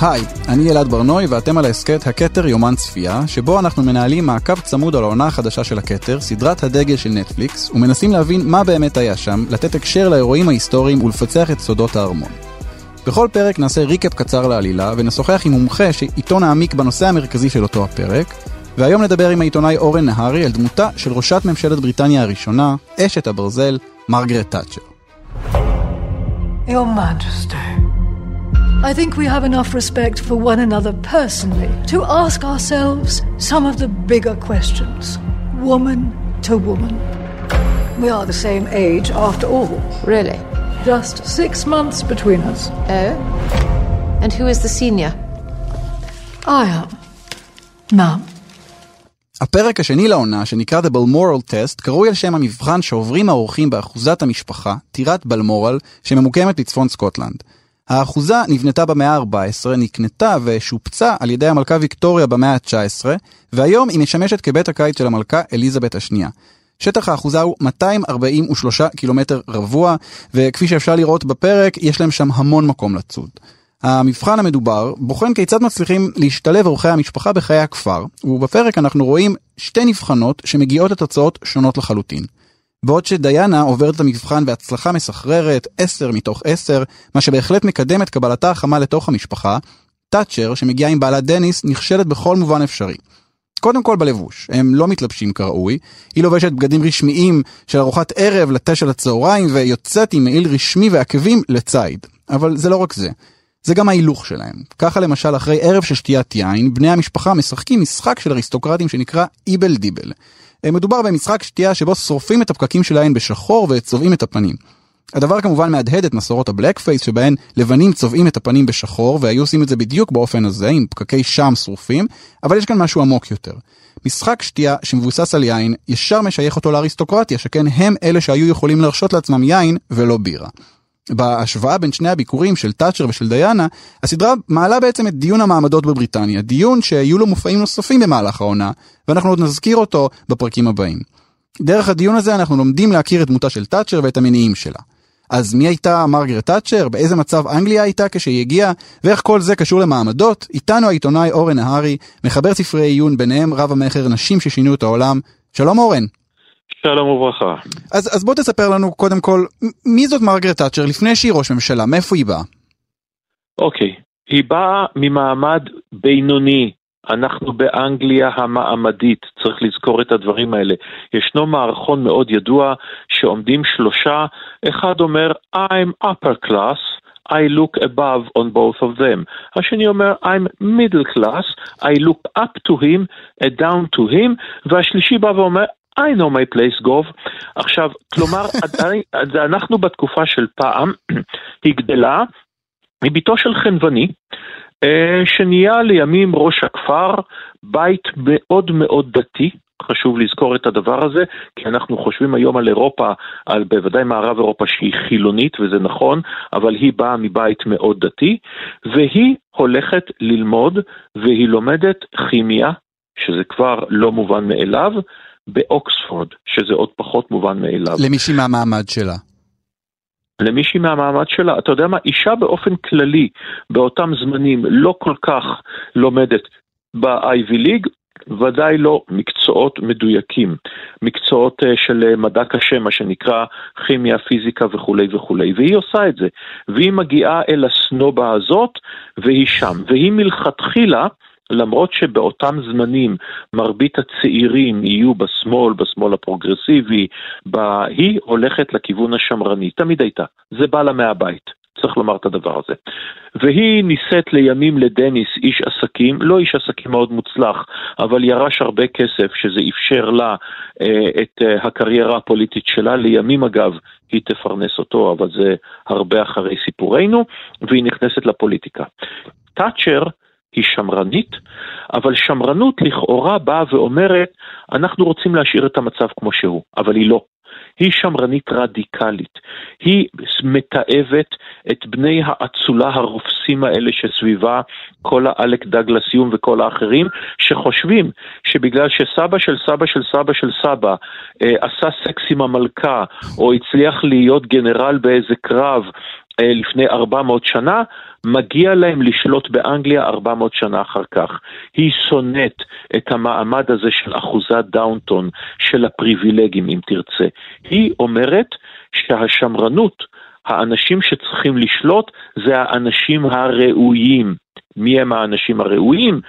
היי, אני אלעד ברנוי ואתם על ההסכת הכתר יומן צפייה, שבו אנחנו מנהלים מעקב צמוד על העונה החדשה של הכתר, סדרת הדגל של נטפליקס, ומנסים להבין מה באמת היה שם, לתת הקשר לאירועים ההיסטוריים ולפצח את סודות הארמון. בכל פרק נעשה ריקאפ קצר לעלילה, ונשוחח עם מומחה שאיתו נעמיק בנושא המרכזי של אותו הפרק, והיום נדבר עם העיתונאי אורן נהרי על דמותה של ראשת ממשלת בריטניה הראשונה, אשת הברזל, מרגרט תאצ'ר. Your Majesty. I think we have enough respect for one another personally to ask ourselves some of the bigger questions, woman to woman. We are the same age after all. Really? Just six months between us. Oh? And who is the senior? I am. Ma'am. הפרק השני לעונה, שנקרא The Balmoral Test, קרוי על שם המבחן שעוברים האורחים באחוזת המשפחה, טירת בלמורל, שממוקמת בצפון סקוטלנד. האחוזה נבנתה במאה ה-14, נקנתה ושופצה על ידי המלכה ויקטוריה במאה ה-19, והיום היא משמשת כבית הקיץ של המלכה אליזבת השנייה. שטח האחוזה הוא 243 קילומטר רבוע, וכפי שאפשר לראות בפרק, יש להם שם המון מקום לצוד. המבחן המדובר בוחן כיצד מצליחים להשתלב אורחי המשפחה בחיי הכפר, ובפרק אנחנו רואים שתי נבחנות שמגיעות לתוצאות שונות לחלוטין. בעוד שדיאנה עוברת את המבחן בהצלחה מסחררת, 10 מתוך 10, מה שבהחלט מקדם את קבלתה החמה לתוך המשפחה, תאצ'ר, שמגיעה עם בעלה דניס, נכשלת בכל מובן אפשרי. קודם כל בלבוש, הם לא מתלבשים כראוי, היא לובשת בגדים רשמיים של ארוחת ערב לתה של הצהריים ויוצאת עם מעיל רשמי ועקבים לציד. אבל זה לא רק זה, זה גם ההילוך שלהם. ככה למשל אחרי ערב של שתיית יין, בני המשפחה משחקים משחק של אריסטוקרטים שנקרא איבל דיבל. אה, מדובר במשחק שתייה שבו שורפים את הפקקים של העין בשחור וצובעים את הפנים. הדבר כמובן מהדהד את מסורות הבלק פייס שבהן לבנים צובעים את הפנים בשחור והיו עושים את זה בדיוק באופן הזה עם פקקי שם שרופים, אבל יש כאן משהו עמוק יותר. משחק שתייה שמבוסס על יין ישר משייך אותו לאריסטוקרטיה שכן הם אלה שהיו יכולים להרשות לעצמם יין ולא בירה. בהשוואה בין שני הביקורים של תאצ'ר ושל דיאנה, הסדרה מעלה בעצם את דיון המעמדות בבריטניה, דיון שיהיו לו מופעים נוספים במהלך העונה, ואנחנו עוד נזכיר אותו בפרקים הבאים. דרך הדיון הזה אנחנו לומדים להכיר את דמותה של תאצ'ר ואת המניעים שלה. אז מי הייתה מרגרט תאצ'ר? באיזה מצב אנגליה הייתה כשהיא הגיעה? ואיך כל זה קשור למעמדות? איתנו העיתונאי אורן נהרי, מחבר ספרי עיון, ביניהם רב המכר נשים ששינו את העולם. שלום אורן. שלום וברכה. אז, אז בוא תספר לנו קודם כל, מי זאת מרגרט תאצ'ר לפני שהיא ראש ממשלה? מאיפה היא באה? אוקיי, היא באה ממעמד בינוני. אנחנו באנגליה המעמדית, צריך לזכור את הדברים האלה. ישנו מערכון מאוד ידוע שעומדים שלושה, אחד אומר I'm upper class, I look above on both of them. השני אומר, I'm middle class, I look up to him, down to him, והשלישי בא ואומר, I know my place gov. עכשיו, כלומר, עדיין, אנחנו בתקופה של פעם, היא גדלה, היא בתו של חנווני, אה, שנהיה לימים ראש הכפר, בית מאוד מאוד דתי, חשוב לזכור את הדבר הזה, כי אנחנו חושבים היום על אירופה, על בוודאי מערב אירופה שהיא חילונית, וזה נכון, אבל היא באה מבית מאוד דתי, והיא הולכת ללמוד, והיא לומדת כימיה, שזה כבר לא מובן מאליו, באוקספורד, שזה עוד פחות מובן מאליו. למישהי מהמעמד שלה. למישהי מהמעמד שלה, אתה יודע מה, אישה באופן כללי באותם זמנים לא כל כך לומדת ב-IV ליג, ודאי לא מקצועות מדויקים, מקצועות uh, של מדע קשה, מה שנקרא כימיה, פיזיקה וכולי וכולי, והיא עושה את זה, והיא מגיעה אל הסנובה הזאת, והיא שם, והיא מלכתחילה למרות שבאותם זמנים מרבית הצעירים יהיו בשמאל, בשמאל הפרוגרסיבי, בה, היא הולכת לכיוון השמרני, תמיד הייתה, זה בא לה מהבית. צריך לומר את הדבר הזה. והיא נישאת לימים לדניס, איש עסקים, לא איש עסקים מאוד מוצלח, אבל ירש הרבה כסף, שזה אפשר לה אה, את אה, הקריירה הפוליטית שלה. לימים אגב, היא תפרנס אותו, אבל זה הרבה אחרי סיפורנו, והיא נכנסת לפוליטיקה. תאצ'ר היא שמרנית, אבל שמרנות לכאורה באה ואומרת, אנחנו רוצים להשאיר את המצב כמו שהוא, אבל היא לא. היא שמרנית רדיקלית. היא מתעבת את בני האצולה הרופסים האלה שסביבה, כל האלק דגלסיום וכל האחרים, שחושבים שבגלל שסבא של סבא של סבא של סבא אה, עשה סקס עם המלכה, או הצליח להיות גנרל באיזה קרב, לפני 400 שנה, מגיע להם לשלוט באנגליה 400 שנה אחר כך. היא שונאת את המעמד הזה של אחוזת דאונטון, של הפריבילגים אם תרצה. היא אומרת שהשמרנות, האנשים שצריכים לשלוט זה האנשים הראויים. מי הם האנשים הראויים?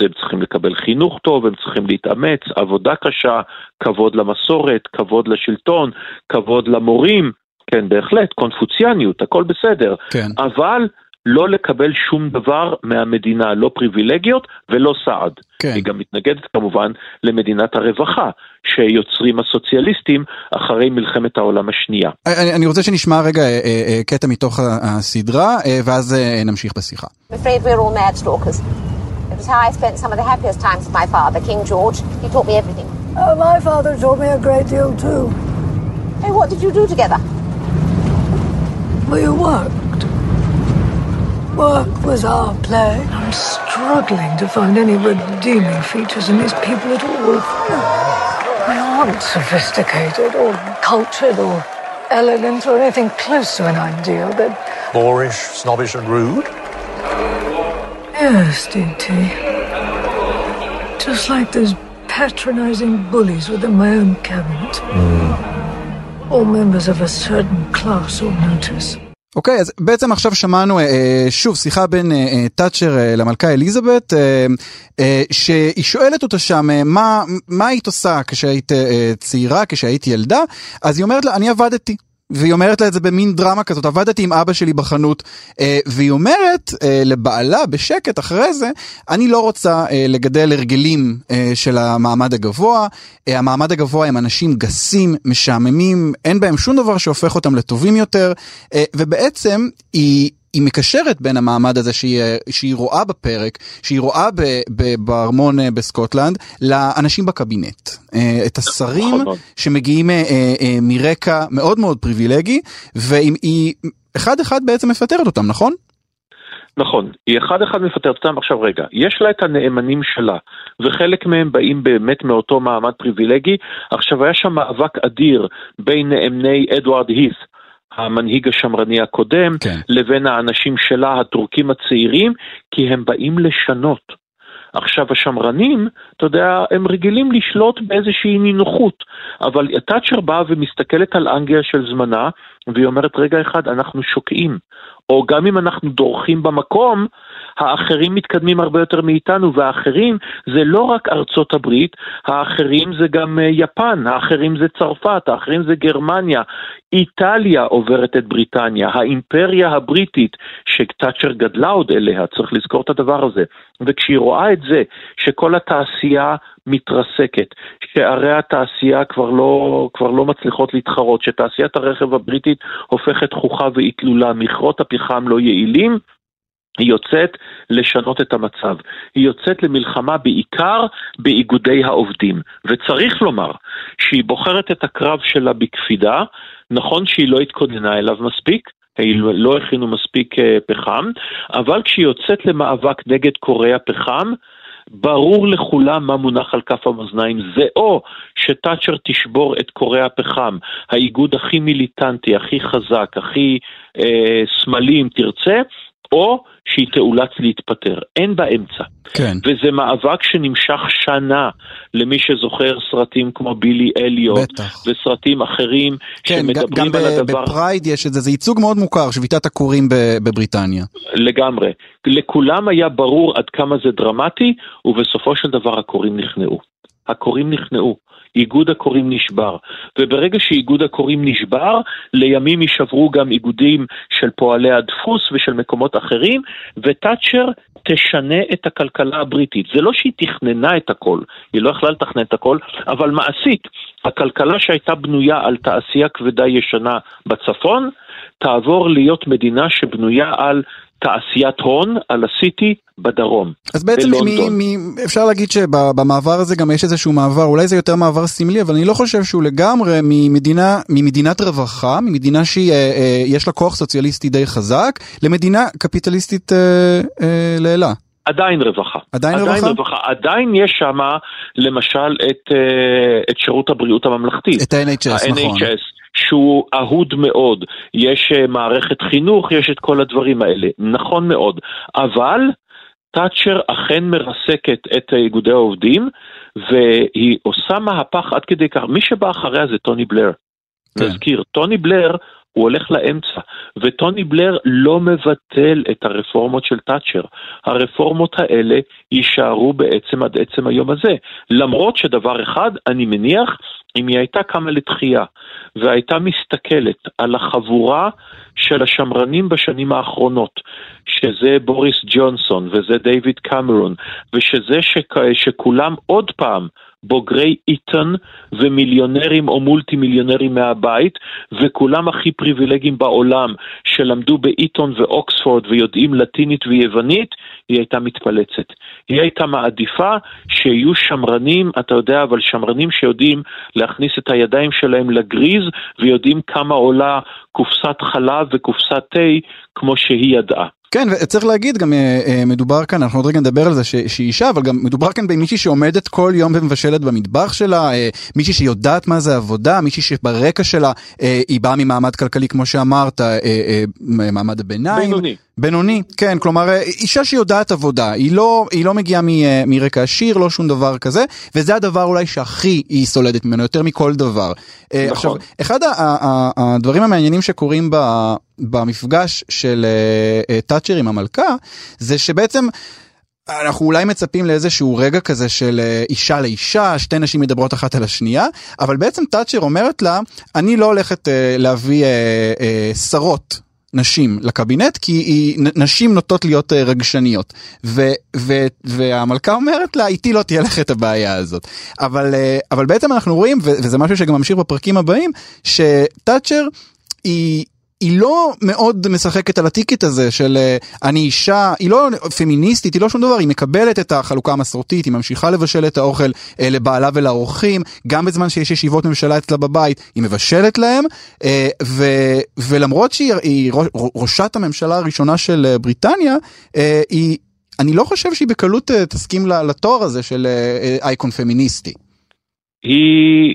הם צריכים לקבל חינוך טוב, הם צריכים להתאמץ, עבודה קשה, כבוד למסורת, כבוד לשלטון, כבוד למורים, כן, בהחלט, קונפוציאניות, הכל בסדר. כן. אבל לא לקבל שום דבר מהמדינה, לא פריבילגיות ולא סעד. כן. היא גם מתנגדת כמובן למדינת הרווחה שיוצרים הסוציאליסטים אחרי מלחמת העולם השנייה. אני, אני רוצה שנשמע רגע אה, אה, קטע מתוך הסדרה, אה, ואז אה, נמשיך בשיחה. I'm afraid we're all mad stalkers. It was how I spent some of the happiest times with my father, King George. He taught me everything. Oh, my father taught me a great deal too. Hey, what did you do together? We worked. Work was our play. I'm struggling to find any redeeming features in these people at all. They aren't sophisticated or cultured or elegant or anything close to an ideal. They're Boorish, snobbish, and rude. Yes, DT. Just like those patronizing bullies within my own cabinet. Hmm. אוקיי, אז בעצם עכשיו שמענו אה, שוב שיחה בין אה, תאצ'ר אה, למלכה אליזבת, אה, אה, שהיא שואלת אותה שם אה, מה, מה היית עושה כשהיית אה, צעירה, כשהיית ילדה, אז היא אומרת לה, אני עבדתי. והיא אומרת לה את זה במין דרמה כזאת, עבדתי עם אבא שלי בחנות, אה, והיא אומרת אה, לבעלה בשקט אחרי זה, אני לא רוצה אה, לגדל הרגלים של המעמד הגבוה, המעמד הגבוה הם אנשים גסים, משעממים, אין בהם שום דבר שהופך אותם לטובים יותר, ובעצם היא... היא מקשרת בין המעמד הזה שהיא, שהיא רואה בפרק, שהיא רואה ב, ב, בארמון אה, בסקוטלנד, לאנשים בקבינט. אה, את השרים נכון. שמגיעים אה, מרקע מאוד מאוד פריבילגי, והיא אחד אחד בעצם מפטרת אותם, נכון? נכון, היא אחד אחד מפטרת אותם. עכשיו רגע, יש לה את הנאמנים שלה, וחלק מהם באים באמת מאותו מעמד פריבילגי. עכשיו היה שם מאבק אדיר בין נאמני אדוארד הית', המנהיג השמרני הקודם, כן. לבין האנשים שלה, הטורקים הצעירים, כי הם באים לשנות. עכשיו השמרנים, אתה יודע, הם רגילים לשלוט באיזושהי נינוחות, אבל תאצ'ר באה ומסתכלת על אנגליה של זמנה, והיא אומרת, רגע אחד, אנחנו שוקעים. או גם אם אנחנו דורכים במקום, האחרים מתקדמים הרבה יותר מאיתנו, והאחרים זה לא רק ארצות הברית, האחרים זה גם אה, יפן, האחרים זה צרפת, האחרים זה גרמניה, איטליה עוברת את בריטניה, האימפריה הבריטית שתאצ'ר גדלה עוד אליה, צריך לזכור את הדבר הזה. וכשהיא רואה את זה, שכל התעשייה מתרסקת, שערי התעשייה כבר לא, כבר לא מצליחות להתחרות, שתעשיית הרכב הבריטית הופכת חוכה ואי תלולה, מכרות הפחם לא יעילים, היא יוצאת לשנות את המצב. היא יוצאת למלחמה בעיקר באיגודי העובדים. וצריך לומר שהיא בוחרת את הקרב שלה בקפידה, נכון שהיא לא התכוננה אליו מספיק, לא הכינו מספיק אה, פחם, אבל כשהיא יוצאת למאבק נגד קורי הפחם, ברור לכולם מה מונח על כף המאזניים, זה או שתאצ'ר תשבור את קורי הפחם, האיגוד הכי מיליטנטי, הכי חזק, הכי אה, שמאלי אם תרצה, או שהיא תאולץ להתפטר. אין באמצע. כן. וזה מאבק שנמשך שנה, למי שזוכר סרטים כמו בילי אליוט, בטח. וסרטים אחרים כן, גם שמדברים על הדבר. בפרייד יש את זה, זה ייצוג מאוד מוכר, שביתת הכורים בבריטניה. לגמרי. לכולם היה ברור עד כמה זה דרמטי, ובסופו של דבר הקוראים נכנעו. הקוראים נכנעו. איגוד הקוראים נשבר, וברגע שאיגוד הקוראים נשבר, לימים יישברו גם איגודים של פועלי הדפוס ושל מקומות אחרים, ותאצ'ר תשנה את הכלכלה הבריטית. זה לא שהיא תכננה את הכל, היא לא יכלה לתכנן את הכל, אבל מעשית, הכלכלה שהייתה בנויה על תעשייה כבדה ישנה בצפון, תעבור להיות מדינה שבנויה על תעשיית הון, על הסיטי בדרום. אז בעצם. מ- מ- אפשר להגיד שבמעבר הזה גם יש איזשהו מעבר, אולי זה יותר מעבר סמלי, אבל אני לא חושב שהוא לגמרי ממדינה, ממדינת רווחה, ממדינה שיש לה כוח סוציאליסטי די חזק, למדינה קפיטליסטית אה, אה, לעילה. עדיין רווחה. עדיין עדיין רווחה? רווחה. עדיין יש שם למשל את, אה, את שירות הבריאות הממלכתי. את ה-NHS, נכון. שהוא אהוד מאוד, יש אה, מערכת חינוך, יש את כל הדברים האלה. נכון מאוד. אבל תאצ'ר אכן מרסקת את איגודי העובדים, והיא עושה מהפך עד כדי כך. מי שבא אחריה זה טוני בלר. כן. נזכיר, טוני בלר הוא הולך לאמצע, וטוני בלר לא מבטל את הרפורמות של תאצ'ר. הרפורמות האלה יישארו בעצם עד עצם היום הזה. למרות שדבר אחד, אני מניח, אם היא הייתה קמה לתחייה והייתה מסתכלת על החבורה של השמרנים בשנים האחרונות, שזה בוריס ג'ונסון וזה דיוויד קמרון, ושזה שכ... שכולם עוד פעם בוגרי איתון ומיליונרים או מולטי מיליונרים מהבית, וכולם הכי פריבילגיים בעולם שלמדו באיתון ואוקספורד ויודעים לטינית ויוונית, היא הייתה מתפלצת. היא הייתה מעדיפה שיהיו שמרנים, אתה יודע, אבל שמרנים שיודעים להכניס את הידיים שלהם לגריז ויודעים כמה עולה קופסת חלב וקופסת תה כמו שהיא ידעה. כן, וצריך להגיד גם אה, אה, מדובר כאן, אנחנו עוד רגע נדבר על זה שהיא אישה, אבל גם מדובר כאן במישהי שעומדת כל יום ומבשלת במטבח שלה, אה, מישהי שיודעת מה זה עבודה, מישהי שברקע שלה היא באה ממעמד כלכלי כמו שאמרת, מעמד הביניים. בינוני. בינוני, כן, כלומר אישה שיודעת עבודה, היא לא, היא לא מגיעה מ, מרקע עשיר, לא שום דבר כזה, וזה הדבר אולי שהכי היא סולדת ממנו, יותר מכל דבר. נכון. עכשיו, אחד הדברים המעניינים שקורים ב... במפגש של תאצ'ר עם המלכה זה שבעצם אנחנו אולי מצפים לאיזשהו רגע כזה של אישה לאישה שתי נשים מדברות אחת על השנייה אבל בעצם תאצ'ר אומרת לה אני לא הולכת להביא שרות נשים לקבינט כי היא, נשים נוטות להיות רגשניות ו, ו, והמלכה אומרת לה איתי לא תהיה לך את הבעיה הזאת אבל אבל בעצם אנחנו רואים וזה משהו שגם ממשיך בפרקים הבאים שתאצ'ר היא. היא לא מאוד משחקת על הטיקט הזה של אני אישה, היא לא פמיניסטית, היא לא שום דבר, היא מקבלת את החלוקה המסורתית, היא ממשיכה לבשל את האוכל לבעלה ולאורחים, גם בזמן שיש ישיבות ממשלה אצלה בבית, היא מבשלת להם, ו, ולמרות שהיא ראשת הממשלה הראשונה של בריטניה, היא, אני לא חושב שהיא בקלות תסכים לתואר הזה של אייקון פמיניסטי. היא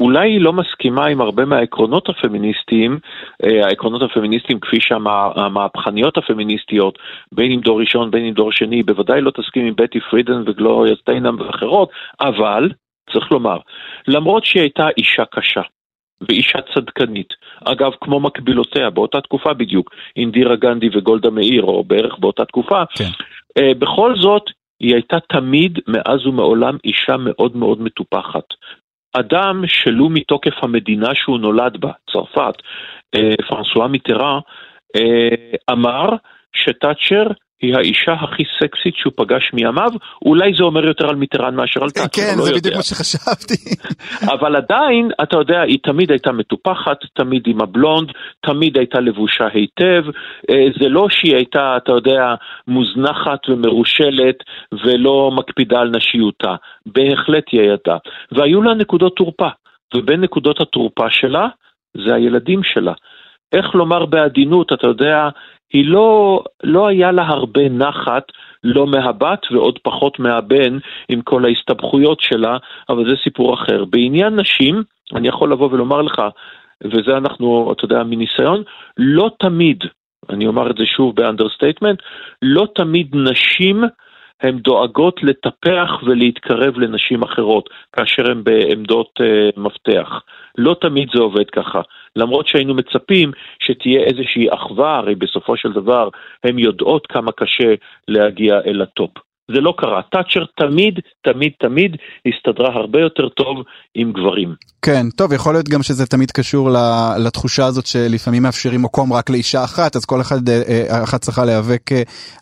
אולי היא לא מסכימה עם הרבה מהעקרונות הפמיניסטיים, אה, העקרונות הפמיניסטיים כפי שהמהפכניות הפמיניסטיות, בין אם דור ראשון בין אם דור שני, בוודאי לא תסכים עם בטי פרידן וגלוריה סטיינם ואחרות, אבל, צריך לומר, למרות שהיא הייתה אישה קשה, ואישה צדקנית. אגב, כמו מקבילותיה, באותה תקופה בדיוק, אינדירה גנדי וגולדה מאיר, או בערך באותה תקופה, כן. אה, בכל זאת, היא הייתה תמיד, מאז ומעולם, אישה מאוד מאוד מטופחת. אדם שלו מתוקף המדינה שהוא נולד בה, צרפת, אה, פרנסואה מיטרה, אה, אמר שתאצ'ר היא האישה הכי סקסית שהוא פגש מימיו, אולי זה אומר יותר על מיטרן מאשר על תאצ'ר, כן, לא זה יודע. בדיוק מה שחשבתי. אבל עדיין, אתה יודע, היא תמיד הייתה מטופחת, תמיד עם הבלונד, תמיד הייתה לבושה היטב. אה, זה לא שהיא הייתה, אתה יודע, מוזנחת ומרושלת ולא מקפידה על נשיותה. בהחלט היא הייתה. והיו לה נקודות תורפה, ובין נקודות התורפה שלה, זה הילדים שלה. איך לומר בעדינות, אתה יודע, היא לא, לא היה לה הרבה נחת, לא מהבת ועוד פחות מהבן, עם כל ההסתבכויות שלה, אבל זה סיפור אחר. בעניין נשים, אני יכול לבוא ולומר לך, וזה אנחנו, אתה יודע, מניסיון, לא תמיד, אני אומר את זה שוב ב understatement, לא תמיד נשים הן דואגות לטפח ולהתקרב לנשים אחרות כאשר הן בעמדות אה, מפתח. לא תמיד זה עובד ככה. למרות שהיינו מצפים שתהיה איזושהי אחווה, הרי בסופו של דבר הן יודעות כמה קשה להגיע אל הטופ. זה לא קרה. תאצ'ר תמיד, תמיד, תמיד הסתדרה הרבה יותר טוב עם גברים. כן, טוב, יכול להיות גם שזה תמיד קשור לתחושה הזאת שלפעמים מאפשרים מקום רק לאישה אחת, אז כל אחד, אחת צריכה להיאבק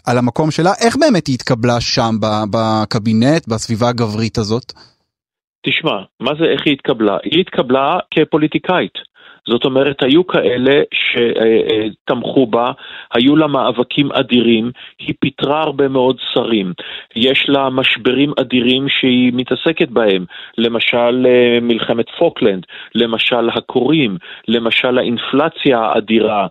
על המקום שלה. איך באמת היא התקבלה שם בקבינט, בסביבה הגברית הזאת? תשמע, מה זה איך היא התקבלה? היא התקבלה כפוליטיקאית. זאת אומרת, היו כאלה שתמכו בה, היו לה מאבקים אדירים, היא פיטרה הרבה מאוד שרים, יש לה משברים אדירים שהיא מתעסקת בהם, למשל מלחמת פוקלנד, למשל הכורים, למשל האינפלציה האדירה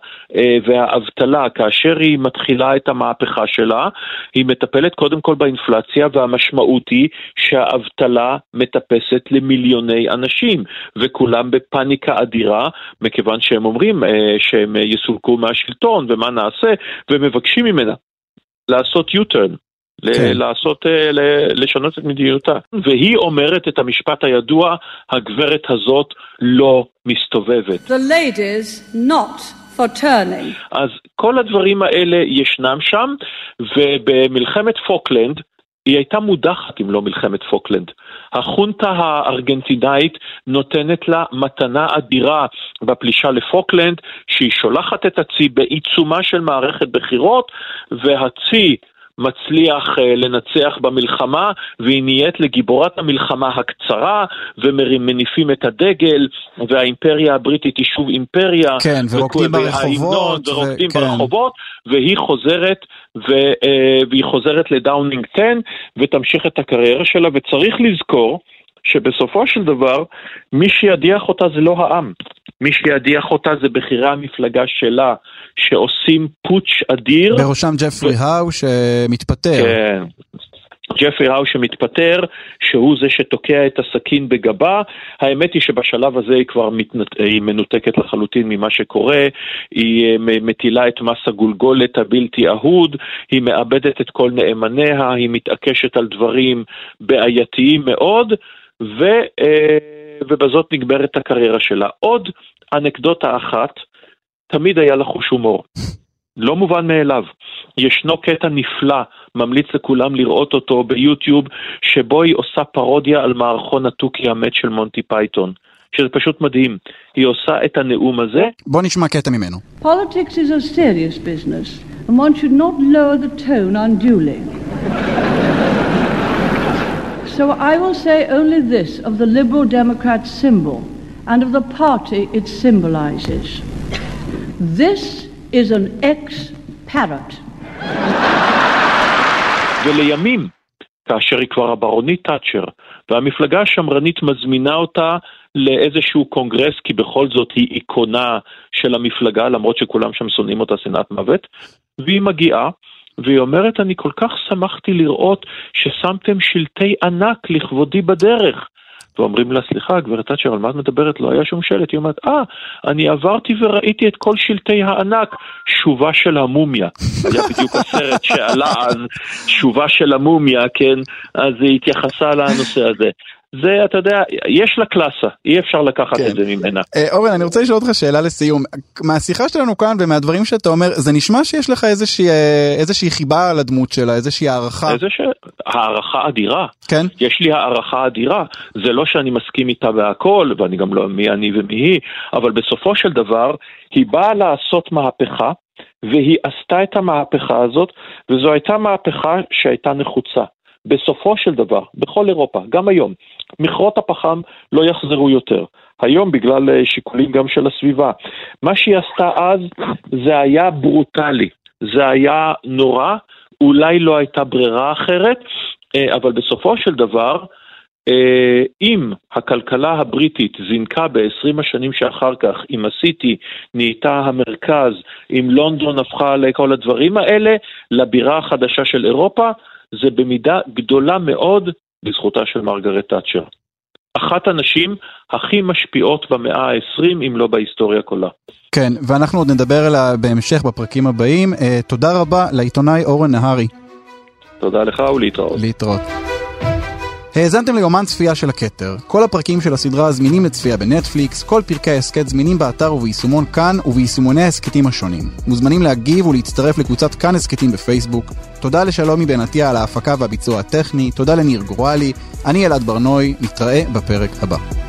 והאבטלה, כאשר היא מתחילה את המהפכה שלה, היא מטפלת קודם כל באינפלציה והמשמעות היא שהאבטלה מטפסת למיליוני אנשים וכולם בפאניקה אדירה מכיוון שהם אומרים אה, שהם יסולקו מהשלטון ומה נעשה, ומבקשים ממנה לעשות U-turn. כן. לעשות, אה, לשנות את מדיניותה. והיא אומרת את המשפט הידוע, הגברת הזאת לא מסתובבת. The lady's not for turning. אז כל הדברים האלה ישנם שם, ובמלחמת פוקלנד, היא הייתה מודחת אם לא מלחמת פוקלנד. החונטה הארגנטינאית נותנת לה מתנה אדירה בפלישה לפוקלנד, שהיא שולחת את הצי בעיצומה של מערכת בחירות, והצי מצליח אה, לנצח במלחמה, והיא נהיית לגיבורת המלחמה הקצרה, ומניפים את הדגל, והאימפריה הבריטית היא שוב אימפריה. כן, ורוקדים ברחובות. ורוקדים ו... ברחובות, והיא חוזרת, ו, אה, והיא חוזרת לדאונינג 10, ותמשיך את הקריירה שלה, וצריך לזכור, שבסופו של דבר, מי שידיח אותה זה לא העם. מי שידיח אותה זה בכירי המפלגה שלה, שעושים פוטש אדיר. בראשם ג'פרי ו... האו שמתפטר. כן. ג'פרי האו שמתפטר, שהוא זה שתוקע את הסכין בגבה. האמת היא שבשלב הזה היא כבר מתנת... היא מנותקת לחלוטין ממה שקורה, היא אה, מטילה את מס הגולגולת הבלתי אהוד, היא מאבדת את כל נאמניה, היא מתעקשת על דברים בעייתיים מאוד, ו... אה, ובזאת נגמרת הקריירה שלה. עוד אנקדוטה אחת, תמיד היה לה חוש הומור. לא מובן מאליו. ישנו קטע נפלא, ממליץ לכולם לראות אותו ביוטיוב, שבו היא עושה פרודיה על מערכון התוכי המת של מונטי פייתון. שזה פשוט מדהים. היא עושה את הנאום הזה. בוא נשמע קטע ממנו. Politics is a serious business, and one should not lower the tone unduly. So I will say only this of the Liberal Democrat symbol and of the party it symbolizes. This is an ex-parrot. ולימים, כאשר היא כבר הברונית תאצ'ר, והמפלגה השמרנית מזמינה אותה לאיזשהו קונגרס, כי בכל זאת היא איקונה של המפלגה, למרות שכולם שם שונאים אותה שנאת מוות, והיא מגיעה, והיא אומרת, אני כל כך שמחתי לראות ששמתם שלטי ענק לכבודי בדרך. ואומרים לה, סליחה, גברת תאצ'ר, על מה את מדברת? לא היה שום שלט. היא אומרת, אה, אני עברתי וראיתי את כל שלטי הענק, שובה של המומיה. היה בדיוק הסרט שעלה אז, שובה של המומיה, כן? אז היא התייחסה לנושא הזה. זה, אתה יודע, יש לה קלאסה, אי אפשר לקחת כן. את זה ממנה. אה, אורן, אני רוצה לשאול אותך שאלה לסיום. מהשיחה שלנו כאן ומהדברים שאתה אומר, זה נשמע שיש לך איזושהי, אה, איזושהי חיבה על הדמות שלה, איזושהי הערכה. איזושהי הערכה אדירה. כן? יש לי הערכה אדירה. זה לא שאני מסכים איתה בהכל, ואני גם לא מי אני ומי היא, אבל בסופו של דבר, היא באה לעשות מהפכה, והיא עשתה את המהפכה הזאת, וזו הייתה מהפכה שהייתה נחוצה. בסופו של דבר, בכל אירופה, גם היום, מכרות הפחם לא יחזרו יותר. היום בגלל אה, שיקולים גם של הסביבה. מה שהיא עשתה אז זה היה ברוטלי, זה היה נורא, אולי לא הייתה ברירה אחרת, אה, אבל בסופו של דבר, אה, אם הכלכלה הבריטית זינקה ב-20 השנים שאחר כך, אם הסיטי נהייתה המרכז, אם לונדון הפכה לכל הדברים האלה, לבירה החדשה של אירופה, זה במידה גדולה מאוד בזכותה של מרגרט תאצ'ר. אחת הנשים הכי משפיעות במאה ה-20, אם לא בהיסטוריה כולה. כן, ואנחנו עוד נדבר עליה בהמשך בפרקים הבאים. Uh, תודה רבה לעיתונאי אורן נהרי. תודה לך ולהתראות. להתראות. האזנתם ליומן צפייה של הכתר. כל הפרקים של הסדרה זמינים לצפייה בנטפליקס, כל פרקי ההסכת זמינים באתר וביישומון כאן וביישומוני ההסכתים השונים. מוזמנים להגיב ולהצטרף לקבוצת כאן הסכתים בפייסבוק. תודה לשלומי בן עטיה על ההפקה והביצוע הטכני, תודה לניר גורלי, אני אלעד ברנוי, נתראה בפרק הבא.